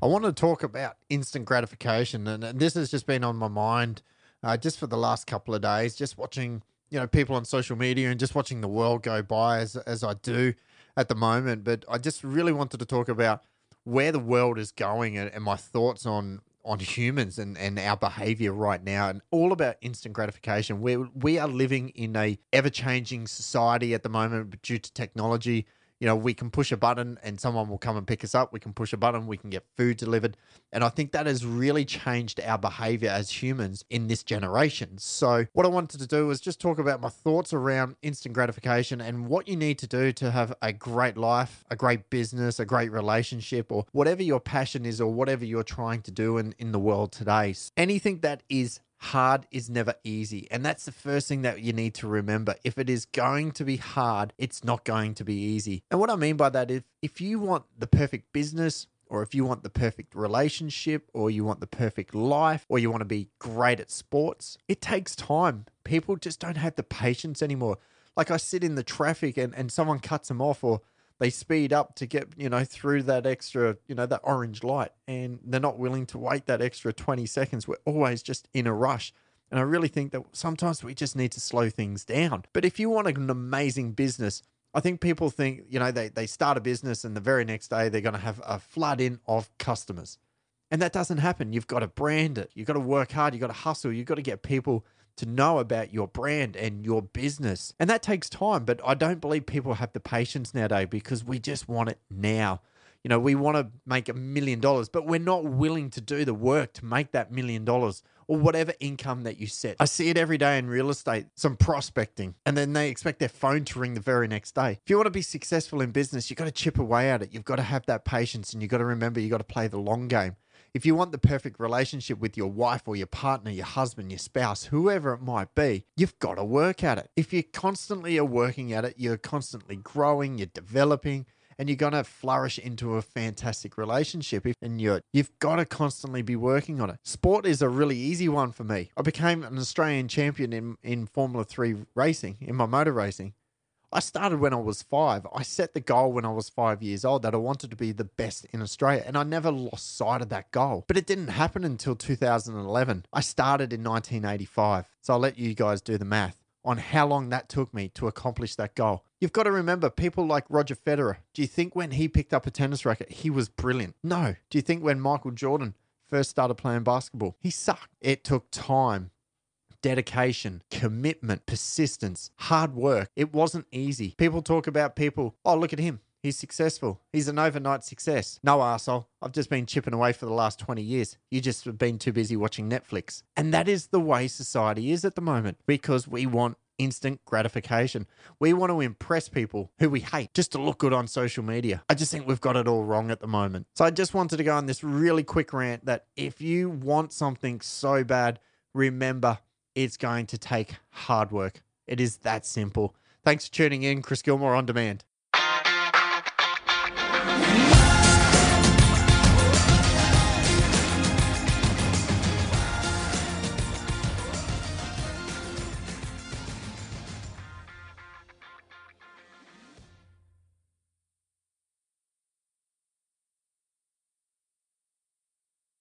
I want to talk about instant gratification, and, and this has just been on my mind uh, just for the last couple of days. Just watching, you know, people on social media and just watching the world go by as as I do at the moment. But I just really wanted to talk about where the world is going and, and my thoughts on on humans and, and our behavior right now and all about instant gratification. We we are living in a ever changing society at the moment due to technology you know, we can push a button and someone will come and pick us up. We can push a button, we can get food delivered. And I think that has really changed our behavior as humans in this generation. So, what I wanted to do was just talk about my thoughts around instant gratification and what you need to do to have a great life, a great business, a great relationship, or whatever your passion is, or whatever you're trying to do in, in the world today. Anything that is hard is never easy. And that's the first thing that you need to remember. If it is going to be hard, it's not going to be easy. And what I mean by that is if you want the perfect business, or if you want the perfect relationship, or you want the perfect life, or you want to be great at sports, it takes time. People just don't have the patience anymore. Like I sit in the traffic and, and someone cuts them off, or they speed up to get you know through that extra you know that orange light and they're not willing to wait that extra 20 seconds. We're always just in a rush. And i really think that sometimes we just need to slow things down. But if you want an amazing business I think people think, you know, they, they start a business and the very next day they're going to have a flood in of customers. And that doesn't happen. You've got to brand it. You've got to work hard. You've got to hustle. You've got to get people to know about your brand and your business. And that takes time, but I don't believe people have the patience nowadays because we just want it now. You know, we want to make a million dollars, but we're not willing to do the work to make that million dollars or whatever income that you set. I see it every day in real estate, some prospecting, and then they expect their phone to ring the very next day. If you want to be successful in business, you've got to chip away at it. You've got to have that patience and you've got to remember you've got to play the long game. If you want the perfect relationship with your wife or your partner, your husband, your spouse, whoever it might be, you've got to work at it. If you constantly are working at it, you're constantly growing, you're developing, and you're going to flourish into a fantastic relationship and you're you've got to constantly be working on it sport is a really easy one for me i became an australian champion in in formula 3 racing in my motor racing I started when I was five. I set the goal when I was five years old that I wanted to be the best in Australia, and I never lost sight of that goal. But it didn't happen until 2011. I started in 1985. So I'll let you guys do the math on how long that took me to accomplish that goal. You've got to remember people like Roger Federer. Do you think when he picked up a tennis racket, he was brilliant? No. Do you think when Michael Jordan first started playing basketball, he sucked? It took time dedication, commitment, persistence, hard work. It wasn't easy. People talk about people, oh, look at him. He's successful. He's an overnight success. No, arsehole. I've just been chipping away for the last 20 years. You just have been too busy watching Netflix. And that is the way society is at the moment because we want instant gratification. We want to impress people who we hate just to look good on social media. I just think we've got it all wrong at the moment. So I just wanted to go on this really quick rant that if you want something so bad, remember it's going to take hard work. It is that simple. Thanks for tuning in. Chris Gilmore on demand.